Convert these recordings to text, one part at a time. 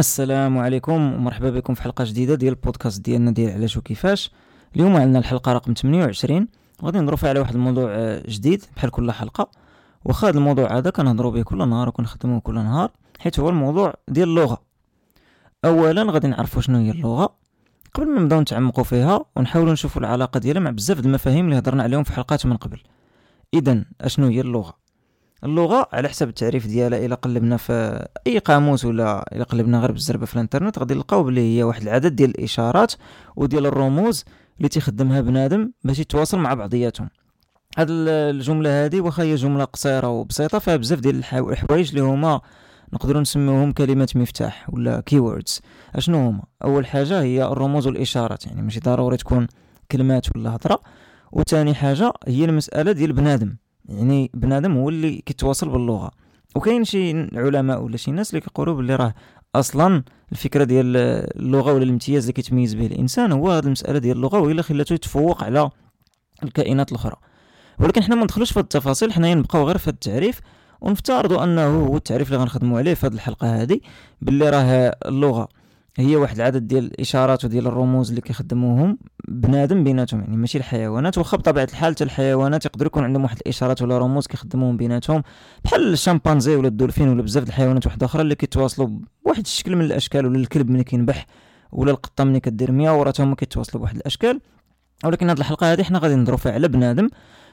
السلام عليكم ومرحبا بكم في حلقة جديدة ديال البودكاست ديالنا ديال علاش وكيفاش. اليوم عندنا الحلقة رقم 28 غادي نهضروا فيها على واحد الموضوع آه، جديد بحال كل حلقة. واخا هذا الموضوع هذا كنهضروا به كل نهار وكنخدموه كل نهار حيت هو الموضوع ديال اللغة. اولا غادي نعرفوا شنو هي اللغة. قبل ما نبداو نتعمقوا فيها ونحاولوا نشوفوا العلاقة ديالها مع بزاف المفاهيم اللي هضرنا عليهم في حلقات من قبل. اذا أشنو هي اللغة؟ اللغة على حسب التعريف ديالها إلا قلبنا في أي قاموس ولا إلا قلبنا غير بالزربه في الإنترنت غادي نلقاو بلي هي واحد العدد ديال الإشارات وديال الرموز اللي تيخدمها بنادم باش يتواصل مع بعضياتهم. هاد الجملة هذه واخا هي جملة قصيرة وبسيطة فيها بزاف ديال الحوايج اللي هما نقدروا نسميوهم كلمات مفتاح ولا كيوردز أشنو هما؟ أول حاجة هي الرموز والإشارات يعني ماشي ضروري تكون كلمات ولا هضرة. وثاني حاجة هي المسألة ديال بنادم. يعني بنادم هو اللي كيتواصل باللغة. وكاين شي علماء ولا شي ناس اللي كيقولوا باللي راه أصلا الفكرة ديال اللغة ولا الامتياز اللي كيتميز به الإنسان هو هذه المسألة ديال اللغة وهي اللي خلاتو يتفوق على الكائنات الأخرى. ولكن حنا ما ندخلوش في التفاصيل حنا نبقاو غير في التعريف ونفترضوا أنه هو التعريف اللي غنخدموا عليه في هذه الحلقة هذه باللي راه اللغة هي واحد العدد ديال الإشارات وديال الرموز اللي كيخدموهم بنادم بيناتهم يعني ماشي الحيوانات. واخا بطبيعة الحال حتى الحيوانات يقدروا يكون عندهم واحد الإشارات ولا رموز كيخدموهم بيناتهم. بحال الشامبانزي ولا الدولفين ولا بزاف د الحيوانات واحدة أخرى اللي كيتواصلوا بواحد الشكل من الأشكال ولا الكلب ملي كينبح ولا القطة ملي كدير مياه وراتهم هما كيتواصلوا بواحد الأشكال. ولكن هذه الحلقة هذه حنا غادي نهضروا فيها على بنادم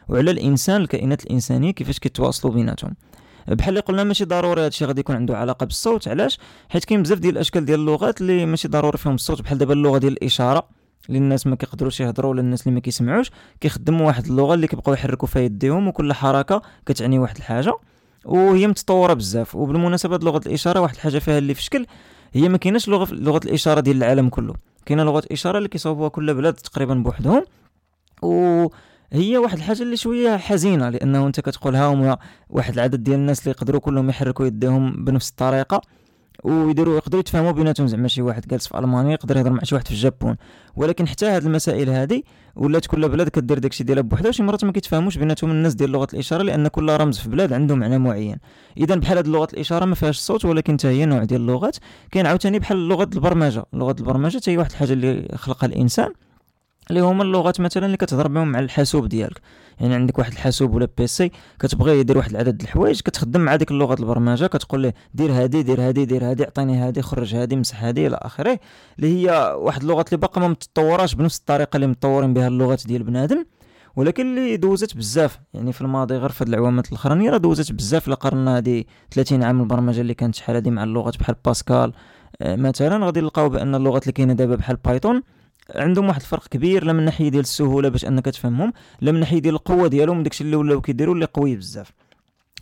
وعلى الإنسان الكائنات الإنسانية كيفاش كيتواصلوا بيناتهم. بحال اللي قلنا ماشي ضروري هادشي غادي يكون عنده علاقة بالصوت علاش؟ حيت كاين بزاف ديال الأشكال ديال اللغات اللي ماشي ضروري فيهم الصوت بحال دابا اللغة ديال الإشارة اللي الناس ما كيقدروش يهضروا ولا الناس اللي ما كيسمعوش كيخدموا واحد اللغة اللي كيبقاو يحركوا فيها يديهم وكل حركة كتعني واحد الحاجة وهي متطورة بزاف. وبالمناسبة لغة الإشارة واحد الحاجة فيها اللي في شكل هي ما كايناش لغة لغة الإشارة ديال العالم كله. كاينة لغة إشارة اللي كيصاوبوها كل بلاد تقريبا بوحدهم و هي واحد الحاجة اللي شوية حزينة لأنه أنت كتقولها هما واحد العدد ديال الناس اللي يقدروا كلهم يحركوا يديهم بنفس الطريقة ويديروا يقدروا يتفاهموا بيناتهم. زعما شي واحد جالس في ألمانيا يقدر يهضر مع شي واحد في اليابان ولكن حتى هاد المسائل هذه ولات كل بلاد كدير داكشي ديالها بوحدها وشي مرات ما كيتفاهموش بيناتهم الناس ديال لغة الإشارة لأن كل رمز في بلاد عنده معنى معين. إذا بحال هاد لغة الإشارة ما فيهاش الصوت ولكن حتى هي نوع ديال اللغات. كاين عاوتاني بحال لغة البرمجة. لغة البرمجة حتى هي واحد الحاجة اللي خلقها الإنسان. اللي هما اللغات مثلا اللي كتهضر بهم مع الحاسوب ديالك. يعني عندك واحد الحاسوب ولا بيسي كتبغي يدير واحد العدد الحوايج كتخدم مع ديك اللغة البرمجة كتقول له دير هادي دير هادي دير هادي عطيني هادي خرج هادي مسح هادي إلى آخره. اللي هي واحد اللغات اللي باقا ما متطوراش بنفس الطريقة اللي متطورين بها اللغات ديال بنادم. ولكن اللي دوزت بزاف يعني في الماضي غير في هاد العوامات الأخرانية راه دوزت بزاف الا قارنا هادي 30 عام البرمجة اللي كانت شحال هادي مع اللغات بحال باسكال آه، مثلا غادي نلقاو بأن اللغات اللي كاينة دابا بحال بايثون عندهم واحد الفرق كبير لا من ناحية ديال السهولة باش أنك تفهمهم لا من ناحية ديال القوة ديالهم داكشي اللي ولاو كيديروا اللي قوي بزاف.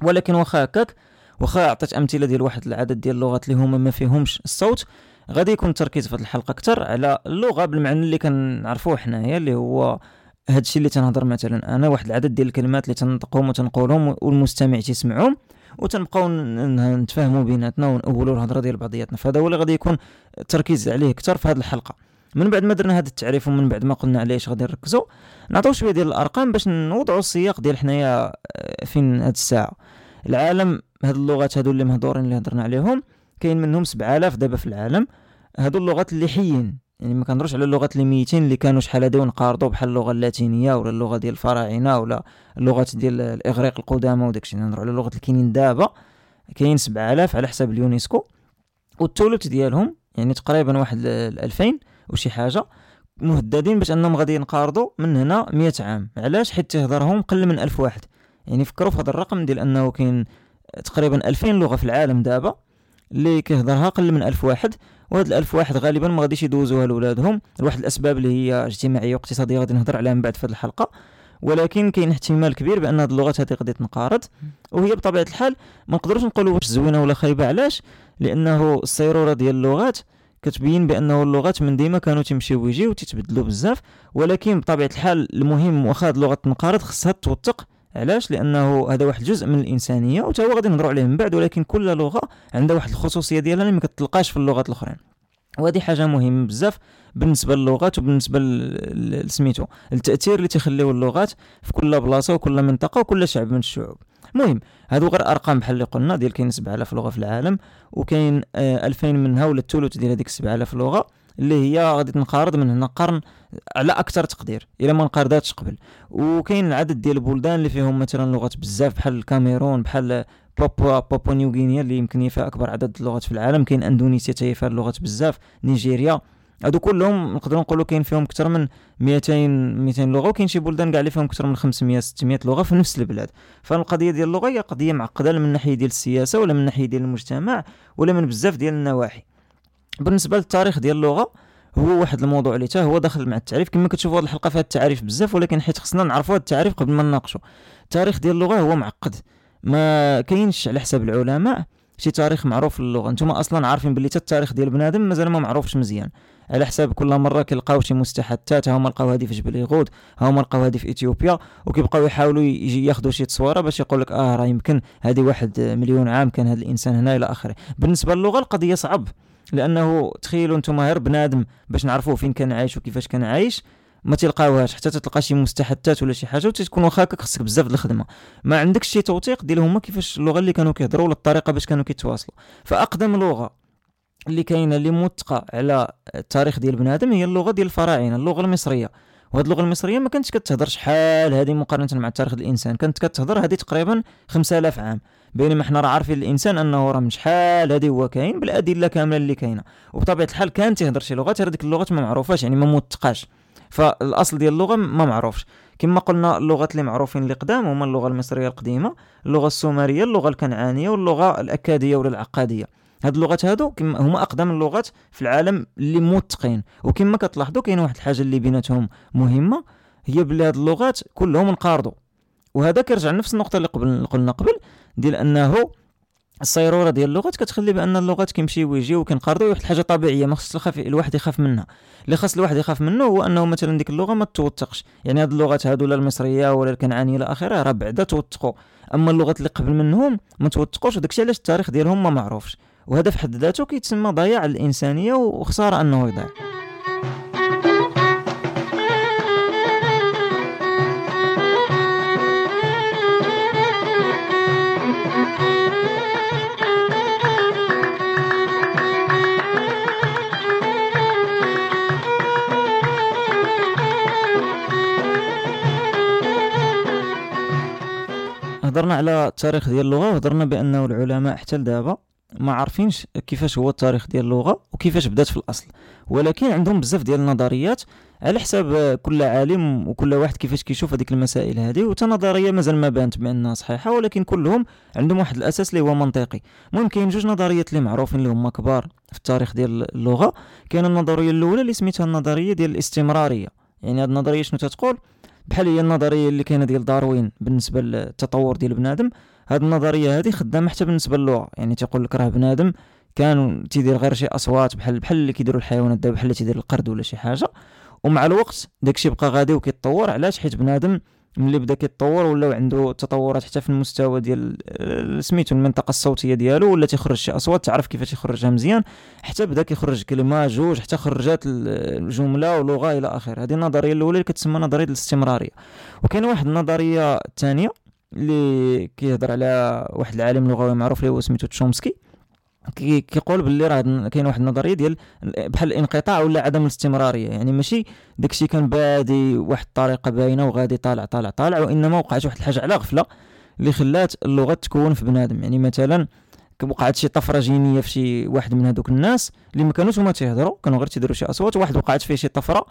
ولكن واخا هكاك واخا عطيت أمثلة ديال واحد العدد ديال اللغات اللي هما ما فيهمش الصوت غادي يكون التركيز في هذه الحلقة أكثر على اللغة بالمعنى اللي كنعرفوه حنايا اللي هو هادشي اللي تنهضر مثلا أنا واحد العدد ديال الكلمات اللي تنطقهم وتنقولهم والمستمع تيسمعهم وتنبقاو نتفاهموا بيناتنا ونقولوا الهضرة ديال بعضياتنا. فهذا هو اللي غادي يكون التركيز عليه أكثر في هذه الحلقة. من بعد ما درنا هذا التعريف ومن بعد ما قلنا عليه غادي نركزوا نعطيو شوية ديال الأرقام باش نوضعوا السياق ديال حنايا آه، فين هاد الساعة. العالم هاد اللغات هادو اللي مهضورين اللي هضرنا عليهم كاين منهم 7000 دابا في العالم. هادو اللغات اللي حيين يعني ما كنهضروش على اللغات اللي ميتين اللي كانوا شحال هادي ونقارضوا بحال اللغة اللاتينية ولا اللغة ديال الفراعنة ولا اللغات ديال الإغريق القدامى وداكشي. نهضروا على اللغات اللي كاينين دابا كاين 7000 على حساب اليونسكو والثلث ديالهم يعني تقريبا واحد 2000 وشي حاجة مهددين باش أنهم غادي ينقرضوا من هنا 100 عام. علاش؟ حيت تهضرهم قل من 1000 واحد. يعني فكروا في هذا الرقم ديال أنه كاين تقريبا 2000 لغة في العالم دابا اللي كيهضرها قل من 1000 واحد وهاد الألف واحد غالبا ما غاديش يدوزوها لولادهم. لواحد الأسباب اللي هي اجتماعية واقتصادية غادي نهضر عليها من بعد في هذه الحلقة. ولكن كاين احتمال كبير بأن هاد اللغات هذه غادي تنقرض وهي بطبيعة الحال ما نقدروش نقولوا واش زوينة ولا خايبة. علاش؟ لأنه السيروره ديال اللغات كتبين بانه اللغات من ديما كانوا تيمشيو ويجيو وتتبدلوا بزاف. ولكن بطبيعة الحال المهم واخا هاد اللغة تنقرض خصها توثق. علاش؟ لأنه هذا واحد الجزء من الإنسانية وتا هو غادي نهضروا عليه من بعد ولكن كل لغة عندها واحد الخصوصية ديالها اللي ما كتلقاش في اللغات الأخرين. وهذه حاجة مهمة بزاف بالنسبة للغات وبالنسبة لسميتو التاثير اللي تيخليو اللغات في كل بلاصة وكل منطقة وكل شعب من الشعوب. المهم هادو غير أرقام بحال اللي قلنا ديال كاين 7000 لغة في العالم وكاين 2000 منها ولا الثلث ديال هذيك 7000 لغة اللي هي غادي تنقرض من هنا قرن على أكثر تقدير إلا ما انقرضاتش قبل. وكاين العدد ديال البلدان اللي فيهم مثلا لغات بزاف بحال الكاميرون بحال بابوا بابوا نيو غينيا اللي يمكن فيها أكبر عدد اللغات في العالم. كاين إندونيسيا حتى فيها اللغات بزاف. نيجيريا. هادو كلهم نقدروا نقولوا كاين فيهم أكثر من 200 200 لغة وكاين شي بلدان كاع اللي فيهم أكثر من 500 600 لغة في نفس البلاد. فالقضية ديال اللغة هي قضية معقدة من ناحية ديال السياسة ولا من ناحية ديال المجتمع ولا من بزاف ديال النواحي. بالنسبة للتاريخ ديال اللغة هو واحد الموضوع اللي هو داخل مع التعريف. كما كتشوفوا هذه الحلقة فيها التعريف بزاف ولكن حيت خصنا نعرفوا هذا التعريف قبل ما نناقشوا التاريخ ديال اللغة هو معقد. ما كاينش على حساب العلماء شي تاريخ معروف للغة. نتوما أصلا عارفين باللي حتى التاريخ ديال بنادم مازال ما معروفش مزيان. على حساب كل مرة كيلقاو شي مستحدثات هما لقاو هذه في جبل يغود هما لقاو هذه في إثيوبيا وكيبقاو يحاولوا يجي ياخذوا شي تصويرة باش يقول لك آه راه يمكن هذه واحد مليون عام كان هذا الإنسان هنا إلى آخره. بالنسبة للغة القضية صعب لأنه تخيلوا أنتم غير بنادم باش نعرفوا فين كان عايش وكيفاش كان عايش ما تلقاوهاش حتى تلقى شي مستحدثات ولا شي حاجة وتكون واخا هكاك خصك بزاف الخدمة. ما عندكش شي توثيق ديال هما كيفاش اللغة اللي كانوا كيهضروا ولا الطريقة باش كانوا كيتواصلوا. فأقدم لغة اللي كاينة اللي موثقه على التاريخ ديال بنادم هي اللغة ديال الفراعنة اللغة المصرية. وهاد اللغة المصرية ما كانتش كتهضر شحال هذه مقارنة مع تاريخ الإنسان. كانت كتهضر هذه تقريبا 5000 عام. بينما حنا راه عارفين الإنسان أنه راه من شحال هذه هو كاين بالأدلة كاملة اللي كاينة. وبطبيعة الحال كان تيهضر شي لغات هذيك اللغات ما معروفاش يعني ما موثقاش فالأصل ديال اللغة ما معروفش. كما قلنا اللغات اللي معروفين اللي قدام هما اللغة المصرية القديمة اللغة السومرية اللغة الكنعانية واللغة الأكادية ولا العقاديه هاد اللغات هادو هما أقدم اللغات في العالم اللي موثقين وكما كتلاحظوا كاين واحد الحاجة اللي بيناتهم مهمة هي بلي هاد اللغات كلهم انقرضوا وهذا كيرجع لنفس النقطة اللي قبل قلنا قبل ديال أنه الصيرورة ديال اللغات كتخلي بأن اللغات كيمشيو ويجيو وكينقرضوا واحد الحاجة طبيعية ما خصش الخف... الواحد يخاف منها. اللي خاص الواحد يخاف منه هو أنه مثلا ديك اللغة ما توثقش. يعني هاد اللغات هادو لا المصرية ولا الكنعانيه إلى آخره راه بعدا توثقوا. أما اللغات اللي قبل منهم ما توثقوش وداكشي علاش التاريخ ديالهم ما معروفش. وهذا في حد ذاته كيتسمى ضياع الإنسانية وخسارة أنه يضيع. هضرنا على التاريخ ديال اللغة وهضرنا بأنه العلماء حتى لدابا ما عارفينش كيفاش هو التاريخ ديال اللغة وكيفاش بدات في الأصل. ولكن عندهم بزاف ديال النظريات على حساب كل عالم وكل واحد كيفاش كيشوف هذيك المسائل هذه. وتا نظرية مازال ما بانت بأنها صحيحة ولكن كلهم عندهم واحد الأساس اللي هو منطقي. المهم كاين جوج نظريات اللي معروفين اللي هما كبار في التاريخ ديال اللغة. كاين النظرية الأولى اللي سميتها النظرية ديال الاستمرارية. يعني هذه النظرية شنو تتقول؟ بحال هي النظرية اللي كاينة ديال داروين بالنسبة للتطور ديال بنادم هاد النظرية هذه خدامة حتى بالنسبة للغة. يعني تيقول لك راه بنادم كان تيدير غير شي أصوات بحال بحال اللي كيديروا الحيوانات دابا بحال اللي تيدير القرد ولا شي حاجة. ومع الوقت داكشي بقى غادي وكيتطور علاش؟ حيت بنادم ملي بدا كيتطور ولاو عنده تطورات حتى في المستوى ديال سميتو المنطقة الصوتية ديالو ولا تيخرج شي أصوات تعرف كيفاش يخرجها مزيان. حتى بدا كيخرج كلمة جوج حتى خرجات الجملة ولغة إلى آخره. هذه النظرية الأولى اللي كتسمى نظرية الاستمرارية. وكاين واحد النظرية الثانية اللي كيهضر على واحد العالم لغوي معروف اللي هو سميتو تشومسكي. كيقول باللي راه كاين واحد النظرية ديال بحال الانقطاع ولا عدم الاستمرارية. يعني ماشي داكشي كان بادي واحد الطريقة باينة وغادي طالع طالع طالع وإنما وقعت واحد الحاجة على غفلة اللي خلات اللغة تكون في بنادم. يعني مثلا وقعت شي طفرة جينية في شي واحد من هذوك الناس اللي ما كانوش هما تيهضروا كانوا غير تيديروا شي أصوات واحد وقعت فيه شي طفرة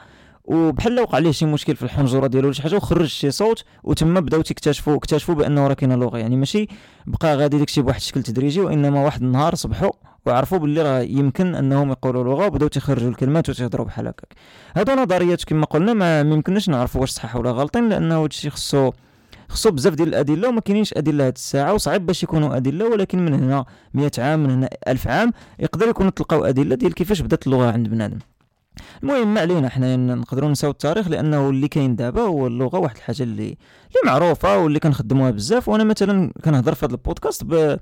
وبحال وقع عليه شي مشكل في الحنجرة ديالو ولا شي حاجة وخرج شي صوت وتما بداو تكتشفوا اكتشفوا بأنه راه كاينة لغة. يعني ماشي بقى غادي داكشي بواحد الشكل تدريجي وإنما واحد النهار صبحوا وعرفوا باللي راه يمكن أنهم يقولوا لغة وبداو تيخرجوا الكلمات وتيهضروا بحال هكاك. هادو نظريات كما قلنا ما يمكنناش نعرفوا واش صح ولا غلطين لأنه هادشي خصو خصو بزاف ديال الأدلة وما كاينينش أدلة هاد الساعة وصعيب باش يكونوا أدلة ولكن من هنا 100 عام من هنا 1000 عام يقدر يكونوا تلقاو أدلة ديال كيفاش بدات اللغة عند بنادم. المهم ما علينا حنا نقدروا نساو التاريخ لأنه اللي كاين دابا هو اللغة واحد الحاجة اللي اللي معروفة واللي كنخدموها بزاف. وأنا مثلا كنهضر في هذا البودكاست ب...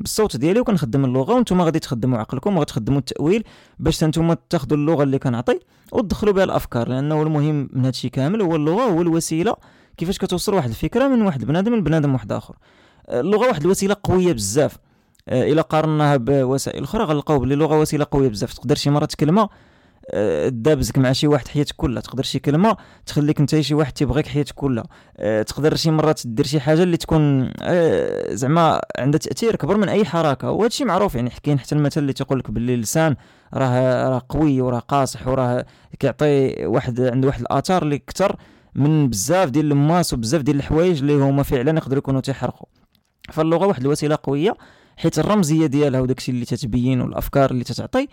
بالصوت ديالي وكنخدم اللغة. وأنتم غادي تخدموا عقلكم وغتخدموا التأويل باش أنتم تاخذوا اللغة اللي كنعطي وتدخلوا بها الأفكار. لأنه المهم من هادشي كامل هو اللغة هو الوسيلة كيفاش كتوصل واحد الفكرة من واحد بنادم لبنادم واحد آخر. اللغة واحد الوسيلة قوية بزاف. إلى قارناها بوسائل أخرى غنلقاو بلي اللغة وسيلة قوية بزاف. تقدر شي مرات كلمه دابزك مع شي واحد حياتك كلها تقدر شي كلمة تخليك انت شي واحد تيبغيك حياتك كلها. أه، تقدر شي مرات دير شي حاجة اللي تكون أه، زعما عندها تأثير كبر من أي حركة. وهذا الشيء معروف يعني كاين حتى المثل اللي تيقول لك باللي اللسان راه راه قوي وراه قاصح وراه كيعطي واحد عنده واحد الآثار اللي كثر من بزاف ديال الماس وبزاف ديال الحوايج اللي هما فعلا يقدروا يكونوا تيحرقوا. فاللغة واحد الوسيلة قوية حيت الرمزية ديالها وداكشي اللي تتبين والأفكار اللي تتعطي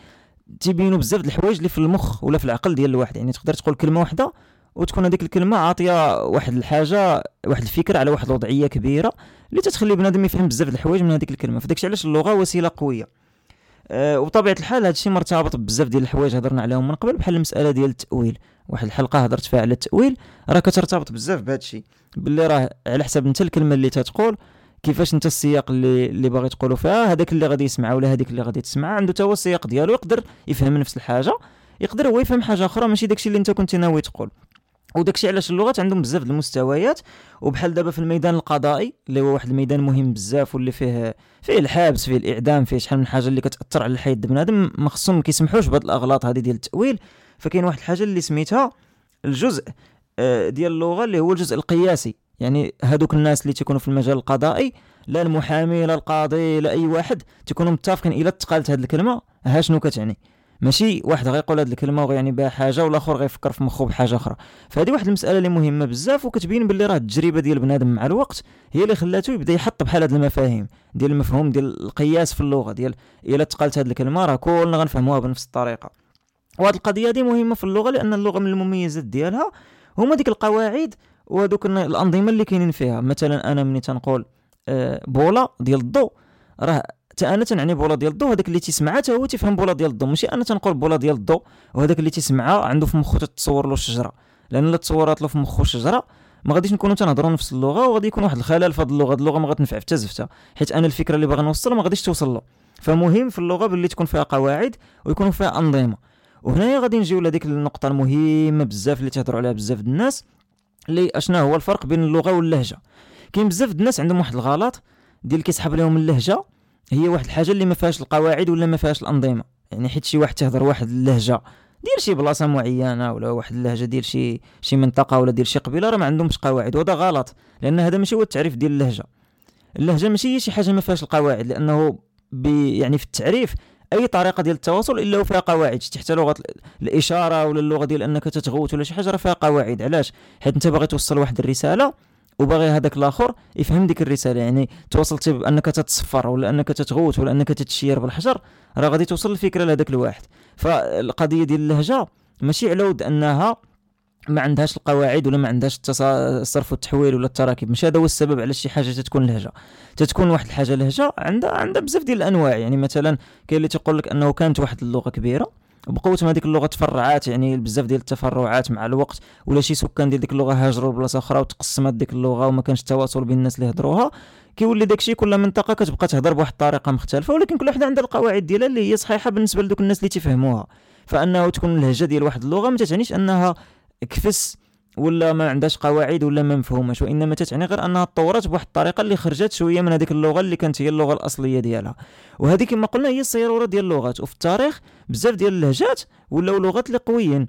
تيبينوا بزاف د الحوايج اللي في المخ ولا في العقل ديال الواحد. يعني تقدر تقول كلمة واحدة وتكون هذيك الكلمة عاطية واحد الحاجة واحد الفكرة على واحد الوضعية كبيرة اللي تتخلي بنادم يفهم بزاف د الحوايج من هذيك الكلمة. فداكشي علاش اللغة وسيلة قوية. أه وبطبيعة الحال هذا الشيء مرتبط بزاف ديال الحوايج هضرنا عليهم من قبل بحال المسألة ديال التأويل. واحد الحلقة هضرت فيها على التأويل راه كترتبط بزاف بهذا الشيء باللي راه على حسب انت الكلمة اللي تتقول كيفاش انت السياق اللي اللي باغي تقولوا فيها؟ هذاك اللي غادي يسمع ولا هذيك اللي غادي تسمع؟ عنده تا هو السياق ديالو يقدر يفهم نفس الحاجة يقدر هو يفهم حاجة أخرى ماشي داكشي اللي انت كنت ناوي تقول. وداكشي علاش اللغات عندهم بزاف المستويات وبحال دابا في الميدان القضائي اللي هو واحد الميدان مهم بزاف واللي فيه فيه الحبس فيه الإعدام فيه شحال من حاجة اللي كتأثر على الحياة بنادم ما خصهم كيسمحوش بهاد الأغلاط هذه ديال التأويل. فكاين واحد الحاجة اللي سميتها الجزء آه، ديال اللغة اللي هو الجزء القياسي. يعني هادوك الناس اللي تيكونوا في المجال القضائي لا المحامي لا القاضي لا أي واحد تيكونوا متفقين إلى تقالت هذه الكلمة ها شنو كتعني؟ ماشي واحد غيقول هذه الكلمة وغيعني بها حاجة والآخر غيفكر في مخه بحاجة أخرى. فهذه واحد المسألة اللي مهمة بزاف وكتبين باللي راه التجربة ديال بنادم مع الوقت هي اللي خلاته يبدأ يحط بحال هذه المفاهيم ديال المفهوم ديال القياس في اللغة ديال إلا تقالت هذه الكلمة راه كلنا غنفهموها بنفس الطريقة. وهذه القضية دي مهمة في اللغة لأن اللغة من المميزات ديالها هما ديك القواعد وهذوك الأنظمة اللي كاينين فيها. مثلا أنا ملي تنقول آه، بولا ديال الضوء راه حتى أنا تنعني بولا ديال الضوء هذاك اللي تيسمعها حتى هو تيفهم بولا ديال الضوء ماشي أنا تنقول بولا ديال الضوء وهذاك اللي تيسمعها عنده في مخه تتصور له الشجرة. لأن الا تصورات له في مخه الشجرة ما غاديش نكونوا تنهضروا نفس اللغة وغادي يكون واحد الخلل في هذه اللغة. اللغة ما غتنفع حتى زفته حيت أنا الفكرة اللي باغي نوصل ما غاديش توصل له. فمهم في اللغة باللي تكون فيها قواعد ويكون فيها أنظمة. وهنايا غادي نجيو لهذيك النقطة المهمة بزاف اللي تهضروا عليها بزاف الناس. اللي اشنا هو الفرق بين اللغة واللهجة. كاين بزاف الناس عندهم واحد الغلط ديال كيسحب لهم اللهجة هي واحد الحاجة اللي ما فيهاش القواعد ولا ما فيهاش الأنظمة. يعني حيت شي واحد تهضر واحد اللهجة ديال شي بلاصة معينة ولا واحد اللهجة ديال شي شي منطقة ولا ديال شي قبيلة راه ما عندهمش قواعد. وهذا غلط لأن هذا ماشي هو التعريف ديال اللهجة. اللهجة ماشي هي شي حاجة ما فيهاش القواعد لأنه يعني في التعريف أي طريقة ديال التواصل إلا وفيها قواعد حتى لغة الإشارة ولا اللغة ديال أنك تتغوت ولا شي حاجة راه فيها قواعد. علاش؟ حيت أنت باغي توصل واحد الرسالة وباغي هذاك الآخر يفهم ديك الرسالة يعني توصلتي بأنك تتصفر ولا أنك تتغوت ولا أنك تتشير بالحجر راه غادي توصل الفكرة لهذاك الواحد. فالقضية ديال اللهجة ماشي على ود أنها ما عندهاش القواعد ولا ما عندهاش الصرف والتحويل ولا التراكيب. ماشي هذا هو السبب على شي حاجة تتكون لهجة. تتكون واحد الحاجة لهجة عندها عندها بزاف ديال الأنواع. يعني مثلا كاين اللي تيقول لك أنه كانت واحد اللغة كبيرة بقوه ما ديك اللغة تفرعات يعني بزاف ديال التفرعات مع الوقت ولا شي سكان ديال ديك اللغة هاجروا لبلاصة أخرى وتقسمت ديك اللغة وما كانش التواصل بين الناس اللي هضروها كيولي داكشي كل منطقة كتبقى تهضر بواحد الطريقة مختلفة ولكن كل وحدة عندها القواعد ديالها اللي هي صحيحة بالنسبة لدوك الناس اللي تيفهموها فأنه تكون اللهجه ديال واحد اللغة ما تعنيش أنها كفس ولا ما عندهاش قواعد ولا ما مفهوماش وإنما تتعني غير أنها تطورت بواحد الطريقة اللي خرجت شوية من هذيك اللغة اللي كانت هي اللغة الأصلية ديالها. وهذه كما قلنا هي الصيروره ديال اللغات وفي التاريخ بزاف ديال اللهجات ولاو لغات اللي قويين.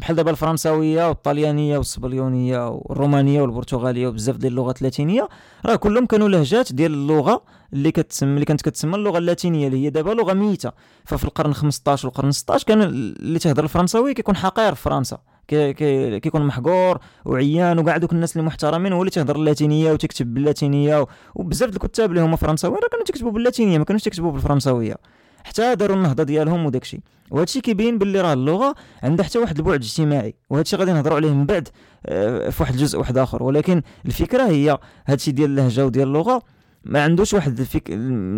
بحال دابا الفرنساوية والطليانية والسبليونيه والرومانية والبرتغالية وبزاف ديال اللغات اللاتينية راه كلهم كانوا لهجات ديال اللغة اللي كتسمى اللي كانت كتسمى اللغة اللاتينية اللي هي دابا لغة ميتة. ففي القرن 15 والقرن 16 كان اللي تهضر الفرنساوي كيكون حقير في فرنسا. كي كي كيكون محقور وعيان وكاع دوك الناس اللي محترمين هو اللي تيهضر اللاتينية وتكتب باللاتينية وبزاف الكتاب اللي هما فرنساويين راه كانوا تيكتبوا باللاتينية ما كانوش تيكتبوا بالفرنساوية. حتى داروا النهضة ديالهم وداكشي. وهذا الشيء كيبين باللي راه اللغة عندها حتى واحد البعد اجتماعي وهذا الشيء غادي نهضروا عليه من بعد آه، في واحد الجزء واحد آخر. ولكن الفكرة هي هذا الشيء ديال اللهجة وديال اللغة ما عندوش واحد الفك...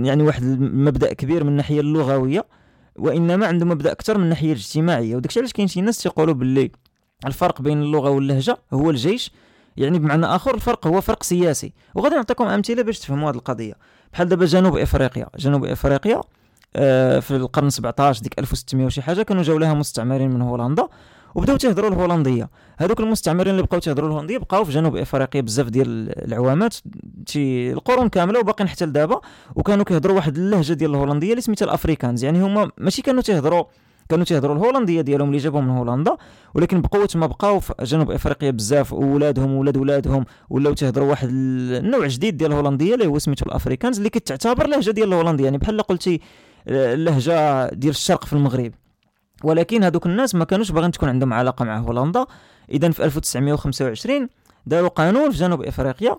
يعني واحد المبدأ كبير من الناحية اللغوية وإنما عنده مبدأ أكثر من الناحية الاجتماعية. وداكشي علاش كاين شي ناس تيقولوا باللي الفرق بين اللغة واللهجة هو الجيش يعني بمعنى آخر الفرق هو فرق سياسي. وغادي نعطيكم أمثلة باش تفهموا هذه القضية. بحال دابا جنوب إفريقيا. جنوب إفريقيا آه في القرن 17 ديك 1600 وشي حاجة كانوا جاو لها مستعمرين من هولندا وبداو تيهضروا الهولندية. هذوك المستعمرين اللي بقاو تيهضروا الهولندية بقاو في جنوب إفريقيا بزاف ديال العوامات شي القرون كاملة وباقيين حتى لدابا. وكانوا كيهضروا واحد اللهجة ديال الهولندية اللي سميتها الأفريكانز. يعني هما ماشي كانوا تيهضروا كانوا تيهضروا الهولندية ديالهم اللي جابهم من هولندا ولكن بقوة ما بقاو في جنوب إفريقيا بزاف وولادهم وولاد ولادهم ولاو تيهضروا واحد النوع جديد ديال الهولندية اللي هو سميتو الافريكانز اللي كتعتبر لهجة ديال الهولندية يعني بحال قلتي اللهجه ديال الشرق في المغرب. ولكن هذوك الناس ما كانوش باغيين تكون عندهم علاقة مع هولندا. اذا في 1925 داروا قانون في جنوب إفريقيا.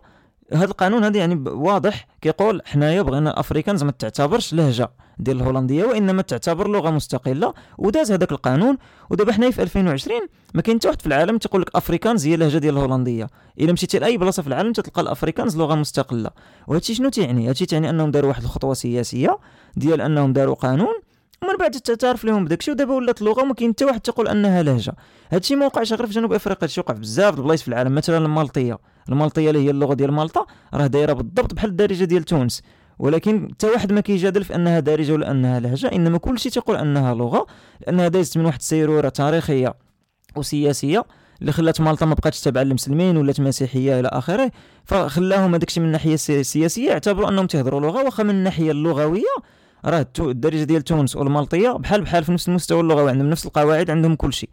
هذا القانون هذا يعني واضح كيقول حنايا بغينا الافريكانز ما تعتبرش لهجة. ديال الهولندية وإنما تعتبر لغة مستقلة. وداز هذاك القانون. ودابا حنايا في 2020 ما كاين حتى واحد في العالم تيقول لك أفريكانز هي اللهجة ديال الهولندية. إلا مشيتي لأي بلاصة في العالم تلقى الأفريكانز لغة مستقلة. وهادشي شنو تيعني؟ هادشي تيعني أنهم داروا واحد الخطوة سياسية ديال أنهم داروا قانون ومن بعد تعترف لهم بداكشي ودابا ولات لغة وما كاين حتى واحد تيقول أنها لهجة. هادشي ما وقعش غير في جنوب أفريقيا. هادشي وقع في بزاف البلايص في العالم مثلا المالطية. المالطية اللي هي اللغة ديال مالطا راه دايرة بالضبط بحال الدارجة ديال تونس. ولكن حتى واحد ما كيجادل في أنها دارجة ولا أنها لهجة إنما كلشي تيقول أنها لغة لأنها دازت من واحد السيرورة تاريخية وسياسية اللي خلات مالطا ما بقاتش تابعه للمسلمين ولات مسيحية إلى آخره. فخلاهم هذاك الشيء من الناحيه السياسيه اعتبروا أنهم تيهضروا لغة واخا من الناحية اللغوية راه الدارجة ديال تونس والمالطية بحال بحال في نفس المستوى اللغوي عندهم نفس القواعد عندهم كل شيء.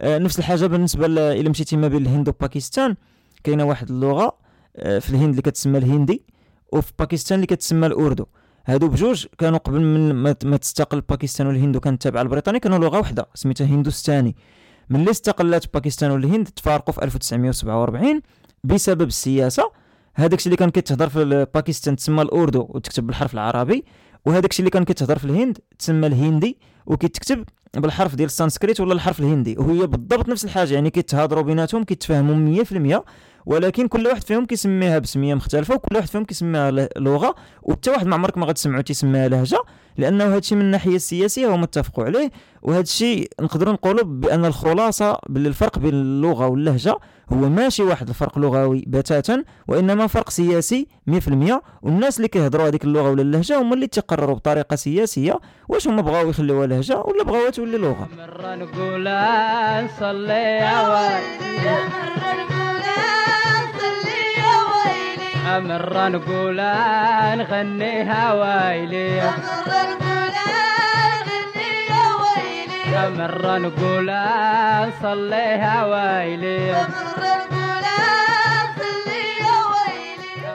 آه نفس الحاجة بالنسبة إلى مشيتي ما بين الهند وباكستان كاينة واحد اللغة آه في الهند اللي كتسمى الهندي. وفي باكستان اللي كتسمى الأردو. هادو بجوج كانوا قبل من ما تستقل باكستان والهند وكانت تابعة لبريطانيا كانوا لغة واحدة سميتها هندوستاني. ملي استقلت باكستان والهند تفارقوا في 1947 بسبب السياسة. هذاك اللي كان كيتهضر في باكستان تسمى الأردو وتكتب بالحرف العربي وهذاك اللي كان كيتهضر في الهند تسمى الهندي وكيتكتب بالحرف ديال السانسكريت ولا الحرف الهندي. وهي بالضبط نفس الحاجة يعني كيتهضروا بيناتهم كيتفاهموا 100% ولكن كل واحد فيهم كيسميها بسمية مختلفة وكل واحد فيهم كيسميها لغة وحتى واحد ما عمرك ما غتسمعوا تيسميها لهجة لأنه هذا الشيء من الناحية السياسية هما اتفقوا عليه وهذا الشيء نقدروا نقولوا بأن الخلاصة باللي الفرق بين اللغة واللهجة هو ماشي واحد الفرق لغوي بتاتا وإنما فرق سياسي 100% والناس اللي كيهضروا هذيك اللغة ولا اللهجة هما اللي تقرروا بطريقة سياسية واش هما بغاو يخليوها لهجة ولا بغاوها تولي لغة. مرة نقول نصلي يا مرة نقول نغنيها ويلي. مرة نقول نصليها ويلي.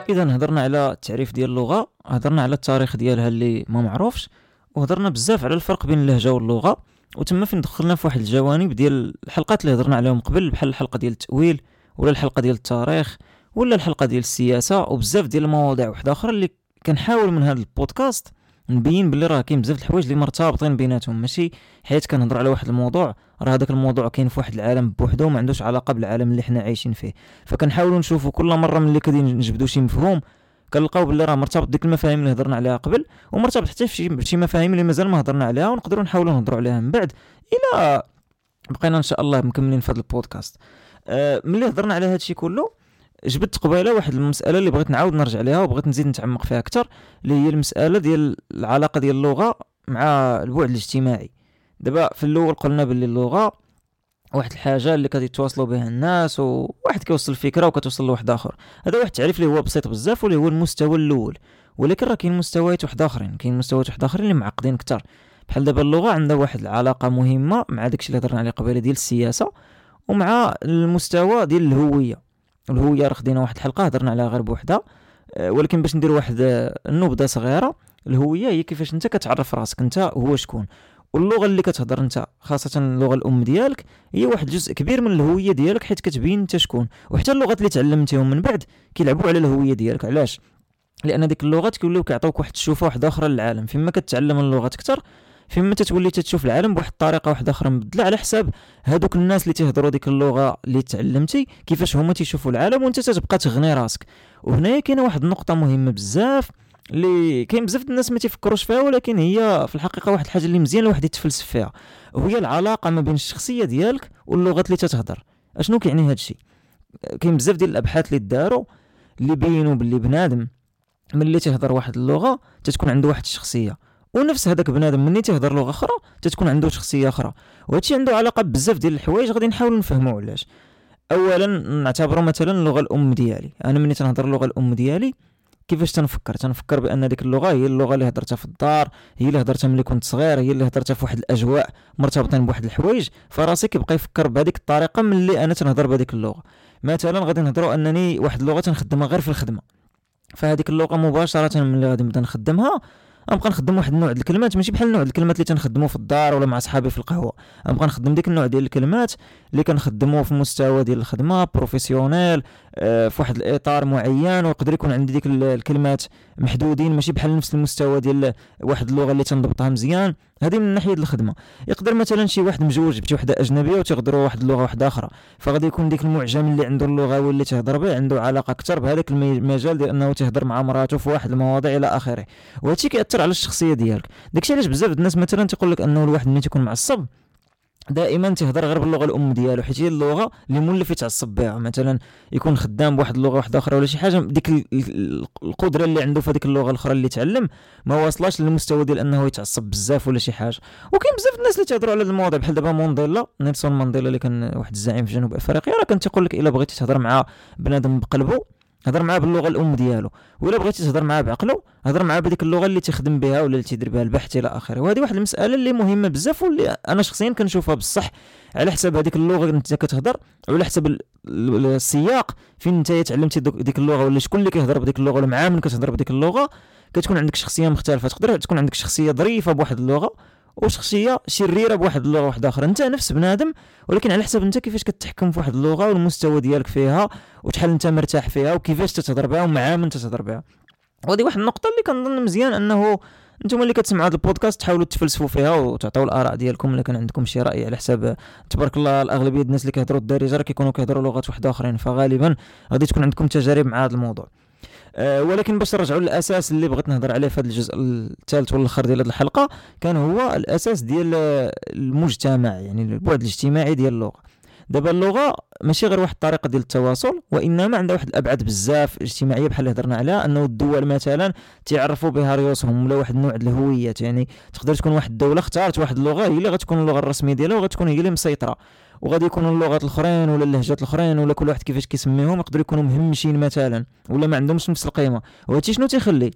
اذا هضرنا على التعريف ديال اللغة هضرنا على التاريخ ديالها اللي ما معروفش وهضرنا بزاف على الفرق بين اللهجة واللغة. وتما فين دخلنا في واحد الجوانب ديال الحلقات اللي هضرنا عليهم قبل بحال الحلقة ديال التأويل ولا الحلقة ديال التاريخ ولا الحلقة ديال السياسة وبزاف ديال المواضيع واحدة أخرى اللي كنحاول من هذا البودكاست نبين بلي راه كاين بزاف الحوايج اللي مرتبطين بيناتهم ماشي حيت كنهضر على واحد الموضوع راه هذاك الموضوع كاين في واحد العالم بوحدو وما عندوش علاقة بالعالم اللي حنا عايشين فيه. فكنحاولوا نشوفوا كل مرة ملي كدي نجبدوا شي مفهوم كنلقاو بلي راه مرتبط ديك المفاهيم اللي هضرنا عليها قبل ومرتبط حتى في شي مفاهيم اللي مازال ما هضرنا عليها ونقدروا نحاولوا نهضروا عليها من بعد. إلى بقينا إن شاء الله مكملين في هذا البودكاست. أه ملي هضرنا على هذا الشيء كله جبت قبيلة واحد المسألة اللي بغيت نعاود نرجع ليها وبغيت نزيد نتعمق فيها أكثر اللي هي المسألة ديال العلاقة ديال اللغة مع البعد الاجتماعي. دابا في الأول قلنا باللي اللغة واحد الحاجة اللي كيتواصلوا بها الناس وواحد كيوصل الفكرة وكتوصل لواحد آخر. هذا واحد التعريف اللي هو بسيط بزاف واللي هو المستوى الأول. ولكن راه كاين مستويات واحد آخرين كاين مستويات واحد آخرين اللي معقدين أكثر بحال دابا اللغة عندها واحد العلاقة مهمة مع داكشي اللي هضرنا عليه قبيلة ديال السياسة ومع المستوى ديال الهوية. الهويه راه خدينا واحد الحلقة هضرنا عليها غير بوحدها آه، ولكن باش ندير واحد النبذه صغيرة الهوية هي كيفاش انت كتعرف راسك. انت هو شكون؟ واللغة اللي كتهضر انت خاصة اللغة الأم ديالك هي واحد جزء كبير من الهوية ديالك حيت كتبين انت شكون. وحتى اللغات اللي تعلمتيهم من بعد كيلعبوا على الهوية ديالك. علاش؟ لأن ديك اللغات كيوليو كيعطيوك واحد الشوفة واحدة أخرى للعالم. فيما كتعلم اللغات أكثر فيما تتولي تتشوف العالم بواحد الطريقة واحدة أخرى مبدلة على حساب هادوك الناس اللي تيهضروا ديك اللغة اللي تعلمتي كيفاش هما تيشوفوا العالم وأنت تتبقى تغني راسك. وهنايا كاينة واحد النقطة مهمة بزاف اللي كاين بزاف الناس ما تيفكروش فيها ولكن هي في الحقيقة واحد الحاجة اللي مزيان الواحد يتفلسف فيها. وهي العلاقة ما بين الشخصية ديالك واللغات اللي تتهضر. أشنو كيعني هذا الشيء؟ كاين بزاف ديال الأبحاث اللي داروا اللي بينوا باللي بنادم ملي تيهضر واحد اللغة تتكون عنده واحد الشخصية. ونفس هذاك بنادم مني تيهضر لغة أخرى تتكون عنده شخصية أخرى. وهادشي عنده علاقة بزاف ديال الحوايج غادي نحاول نفهمو علاش. اولا نعتبرو مثلا اللغة الأم ديالي. أنا مني تنهضر اللغة الأم ديالي كيفاش تنفكر؟ تنفكر بأن ديك اللغة هي اللغة اللي هضرتها في الدار هي اللي هضرتها ملي كنت صغير هي اللي هضرتها في واحد الأجواء مرتبطين بواحد الحوايج. فراسي كيبقى يفكر بهذيك الطريقة ملي أنا تنهضر بهذيك اللغة. مثلا غادي نهضروا أنني واحد اللغة تنخدمها غير في الخدمة. فهذيك اللغة مباشرة ملي غادي نبدا نخدمها غنبقى نخدم واحد النوع ديال الكلمات ماشي بحال النوع ديال الكلمات اللي تنخدمو في الدار ولا مع صحابي في القهوة. غنبقى نخدم ديك النوع ديال الكلمات اللي كنخدمو في مستوى ديال الخدمة بروفيسيونيل في واحد الإطار معين ويقدر يكون عندي ديك الكلمات محدودين ماشي بحال نفس المستوى ديال واحد اللغة اللي تنضبطها مزيان. هذه من ناحية الخدمة. يقدر مثلا شي واحد مجوج بشي وحدة أجنبية وتيهضروا واحد اللغة واحدة أخرى. فغادي يكون ديك المعجم اللي عنده اللغة واللي تهضر به عنده علاقة أكثر بهذاك المجال ديال أنه تهضر مع مراته في واحد المواضيع إلى آخره. وهادشي كيأثر على الشخصية ديالك. داكشي علاش بزاف الناس مثلا تيقول لك أنه الواحد ملي تيكون معصب دائما تهضر غير باللغة الأم ديالو حيت هي اللغة اللي مولف يتعصب بها مثلا يكون خدام بواحد اللغة واحدة أخرى ولا شي حاجة ديك القدرة اللي عنده في هذيك اللغة الأخرى اللي تعلم ما واصلاش للمستوى ديال أنه يتعصب بزاف ولا شي حاجة. وكاين بزاف الناس اللي تهضروا على هذا المواضيع بحال دابا مونديلا نيلسون مانديلا اللي كان واحد الزعيم في جنوب إفريقيا راه كان تيقول لك إلا بغيتي تهضر مع بنادم بقلبه هضر معاه باللغة الأم ديالو. ولا بغيتي تهضر معاه بعقله هضر معاه بهذيك اللغة اللي تخدم بها ولا اللي تيدير بها البحث إلى آخره. وهذه واحد المسألة اللي مهمة بزاف واللي أنا شخصيا كنشوفها بصح. على حساب هذيك اللغة اللي أنت كتهضر وعلى حساب السياق فين أنت تعلمتي ديك اللغة ولا شكون اللي كيهضر بديك اللغة ولا مع من كتهضر بديك اللغة كتكون عندك شخصية مختلفة. تقدر تكون عندك شخصية ظريفة بواحد اللغة وشخصية شريرة بواحد اللغة واحدة أخرى انت نفس بنادم ولكن على حسب انت كيفاش كتحكم في واحد اللغة والمستوى ديالك فيها وشحال انت مرتاح فيها وكيفاش تتهضر بها ومع من تتهضر بها. وهذه واحد النقطة اللي كنظن مزيان أنه أنتم اللي كتسمعوا هذا البودكاست تحاولوا تفلسفوا فيها وتعطيو الآراء ديالكم إلا كان عندكم شي رأي على حساب تبارك الله الأغلبية الناس اللي كيهضروا الدارجه راه كيكونوا كيهضروا لغات وحده آخرين. فغالبا غادي تكون عندكم تجارب مع هذا الموضوع. أه ولكن باش نرجعوا للأساس اللي بغيت نهضر عليه في هذا الجزء الثالث والاخر ديال هذه الحلقة كان هو الأساس ديال المجتمع يعني البعد الاجتماعي ديال اللغة. دابا اللغة ماشي غير واحد الطريقة ديال التواصل وإنما عندها واحد الأبعاد بزاف اجتماعية بحال اللي هضرنا عليها أنه الدول مثلا تعرفوا بها ريوسهم ولا واحد النوع ديال الهويات يعني تقدر تكون واحد الدولة اختارت واحد اللغة هي اللي غتكون اللغة الرسمية ديالها وغتكون هي اللي مسيطرة. وغادي يكونوا اللغات الاخرين ولا اللهجات الاخرين ولا كل واحد كيفاش كيسميهم يقدروا يكونوا مهمشين مثلا ولا ما عندهمش نفس القيمة. وهادشي شنو تيخلي؟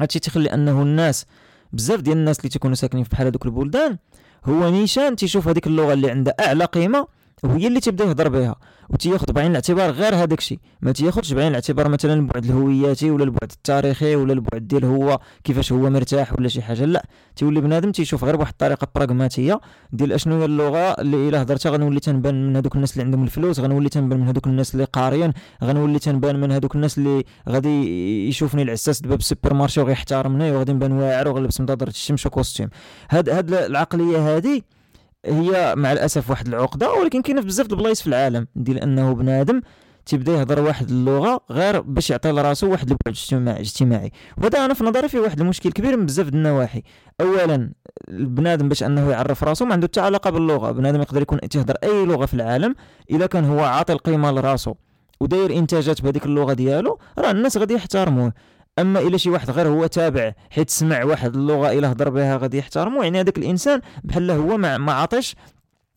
هادشي تيخلي أنه الناس بزاف ديال الناس اللي تيكونوا ساكنين في بحال هذوك البلدان هو نيشان تيشوف هذيك اللغة اللي عندها أعلى قيمة وهي اللي تبدا يهضر بها وتياخذ بعين الاعتبار غير هذاك الشيء. ما تياخذش بعين الاعتبار مثلا البعد الهوياتي ولا البعد التاريخي ولا البعد ديال هو كيفاش هو مرتاح ولا شي حاجة. لا تيولي بنادم تيشوف غير بواحد الطريقة براغماتية ديال أشنو هي اللغة اللي إلا هضرتها غنولي تنبان من هذوك الناس اللي عندهم الفلوس غنولي تنبان من هذوك الناس اللي قاريين غنولي تنبان من هذوك الناس اللي غادي يشوفني العساس دابا بال supermarché وغيحتارمني وغادي نبان واعر وغنلبس نظاره الشمس و costume. هاد هاد العقلية هذه هي مع الأسف واحد العقدة ولكن كاينة في بزاف البلايص في العالم. ديال أنه بنادم تيبدا يهضر واحد اللغة غير باش يعطي لراسو واحد البعد اجتماعي وهذا أنا في نظري فيه واحد المشكل كبير من بزاف النواحي. اولا البنادم باش أنه يعرف راسو ما عنده حتى علاقة باللغة. بنادم يقدر يكون تيهضر أي لغة في العالم إلا كان هو عاطي القيمه لراسو. وداير إنتاجات بهذيك اللغة ديالو راه الناس غادي يحترموه. أما إلى شي واحد غير هو تابع حيت سمع واحد اللغة إلى هضر بها غادي يحترمو يعني هذاك الإنسان بحال هو ما, ما عاطيش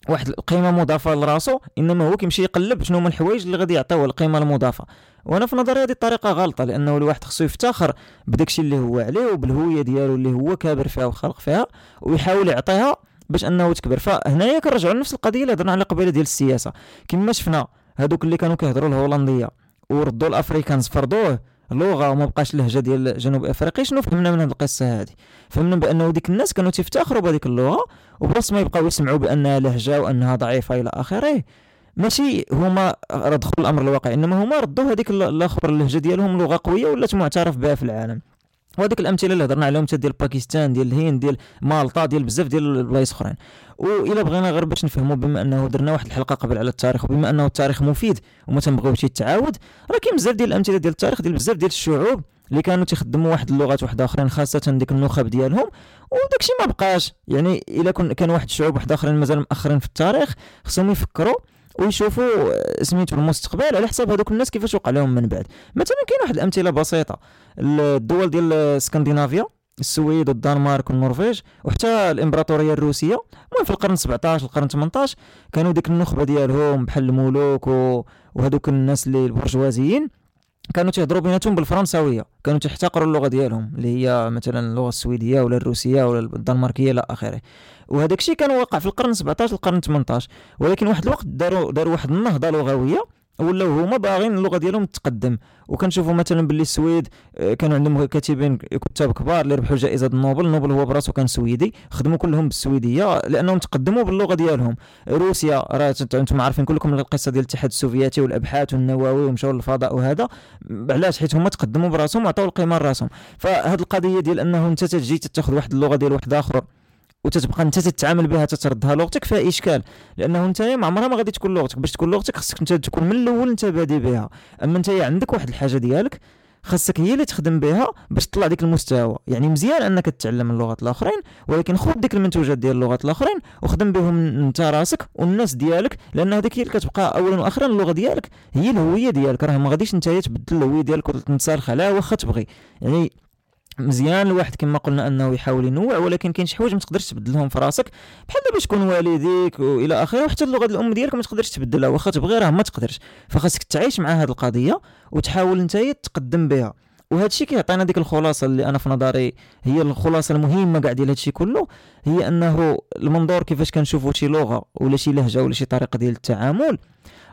واحد القيمة مضافة لراسو إنما هو كيمشي يقلب شنو هما الحوايج اللي غادي يعطيوه القيمة المضافة. وأنا في نظري هذه الطريقة غلطة لأنه الواحد خصو يفتخر بداكشي اللي هو عليه وبالهوية ديالو اللي هو كابر فيها وخلق فيها ويحاول يعطيها باش أنه تكبر. فهنايا كنرجعوا لنفس القضية اللي هضرنا على قبيلة ديال السياسة. كما شفنا هذوك اللي كانوا كيهضروا الهولندية وردوا الافريكانز فرضوه لغه وما بقاش لهجه ديال جنوب أفريقيا. شنو فهمنا من هذه القصة هذه فهمنا بأنه ديك الناس كانوا تفتخروا بهذيك اللغة وبلاص ما يبقاو يسمعوا بانها لهجة وأنها ضعيفة إلى آخره. ماشي هما دخلوا الأمر الواقع إنما هما ردوا هذيك الآخر اللهجة ديالهم لغة قوية ولات معترف بها في العالم. وهذيك الأمثلة اللي هضرنا عليهم ديال باكستان ديال الهند ديال مالطا ديال بزاف ديال البلايص أخرين. وإلا بغينا غير باش نفهموا بما أنه درنا واحد الحلقة قبل على التاريخ وبما أنه التاريخ مفيد وما تنبغيوش يتعاود راه كاين بزاف ديال الأمثلة ديال التاريخ ديال بزاف ديال الشعوب اللي كانوا تيخدموا واحد اللغات واحد أخرين خاصة ديك النخب ديالهم. وداك الشيء ما بقاش. يعني إلا كان كان واحد الشعوب واحد أخرين مازال مأخرين في التاريخ خصهم يفكروا ويشوفوا سميتو المستقبل على حساب هذوك الناس كيفاش وقع لهم من بعد. مثلا كاين واحد الأمثلة بسيطة. الدول ديال اسكندنافيا السويد والدنمارك والنرويج وحتى الإمبراطورية الروسية. المهم في القرن 17 القرن 18 كانوا ديك النخبة ديالهم بحال الملوك وهذوك الناس اللي البرجوازيين كانوا تيهضروا بيناتهم بالفرنساوية. كانوا تيحتقروا اللغة ديالهم اللي هي مثلا اللغة السويدية ولا الروسية ولا الدنماركية إلى آخره. وهذاك الشيء كان واقع في القرن 17 القرن 18 ولكن واحد الوقت داروا داروا واحد النهضة لغوية ولاو هما باغيين اللغة ديالهم تقدم. وكنشوفوا مثلا باللي السويد آه، كانوا عندهم كاتبين كتاب كبار اللي ربحوا جائزة النوبل النوبل هو براسو كان سويدي. خدموا كلهم بالسويدية لأنهم تقدموا باللغة ديالهم. روسيا راه أنتم عارفين كلكم القصة ديال الاتحاد السوفيتي والأبحاث والنووي ومشاو للفضاء وهذا. علاش؟ حيت هما تقدموا براسهم وعطاو القيمة لراسهم. فهاد القضية ديال أنه انت تجي تاخذ واحد اللغة ديال واحد آخر وتتبقى انت تتعامل بها تتردها لغتك فيها إشكال. لأنه انت ما عمرها ما غادي تكون لغتك. باش تكون لغتك خصك انت تكون من الأول انت بادي بها. أما انت عندك واحد الحاجة ديالك خاصك هي اللي تخدم بها باش تطلع ديك المستوى. يعني مزيان أنك تتعلم اللغات الآخرين ولكن خذ ديك المنتوجات ديال اللغات الآخرين وخدم بهم انت راسك والناس ديالك لأن هذيك هي اللي كتبقى اولا واخرا اللغة ديالك. هي الهوية ديالك. راه ما غاديش انت تبدل الهوية ديالك وتنسالخ عليها واخا تبغي. يعني مزيان. الواحد كما قلنا أنه يحاول ينوع ولكن كاين شي حوايج ما تقدرش تبدلهم في راسك. بحال دابا تكون والديك وإلى آخره وحتى اللغة الأم ديالك ما تقدرش تبدلها واخا تبغي راه ما تقدرش. فخاصك تعيش مع هذه القضية وتحاول انت تقدم بها. وهذا الشيء كيعطينا ديك الخلاصة اللي أنا في نظري هي الخلاصة المهمة كاع ديال هذا الشيء كله هي أنه المنظور كيفاش كنشوفوا شي لغة ولا شي لهجة ولا شي طريقة ديال التعامل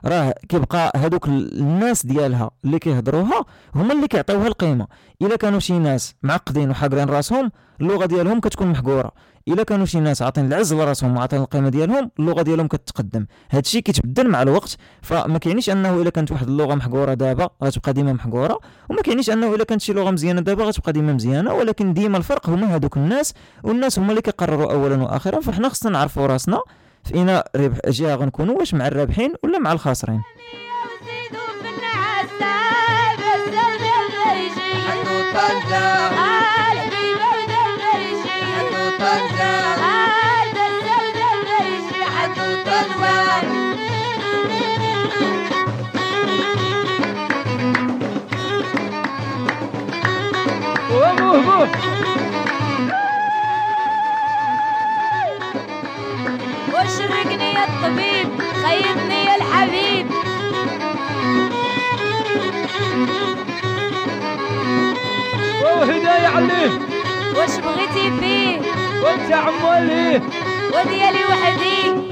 راه كيبقى هذوك الناس ديالها اللي كيهضروها هما اللي كيعطيوها القيمة. إلا كانوا شي ناس معقدين وحاقرين راسهم اللغة ديالهم كتكون محقورة. إلا كانوا شي ناس عاطين العز لراسهم وعاطين القيمة ديالهم اللغة ديالهم كتقدم. هذا الشيء كيتبدل مع الوقت. فما كاينش أنه إلا كانت واحد اللغة محقورة دابا غتبقى ديما محقورة. وما كاينش أنه إلا كانت شي لغة مزيانة دابا غتبقى ديما مزيانة. ولكن ديما الفرق هما هذوك الناس والناس هما اللي كيقرروا اولا واخرا. فحنا خصنا نعرفوا راسنا فينا ربح جهه غنكونوا واش مع الرابحين ولا مع الخاسرين. واش بغيتي فيه. وانت عمالي. وديالي وحدي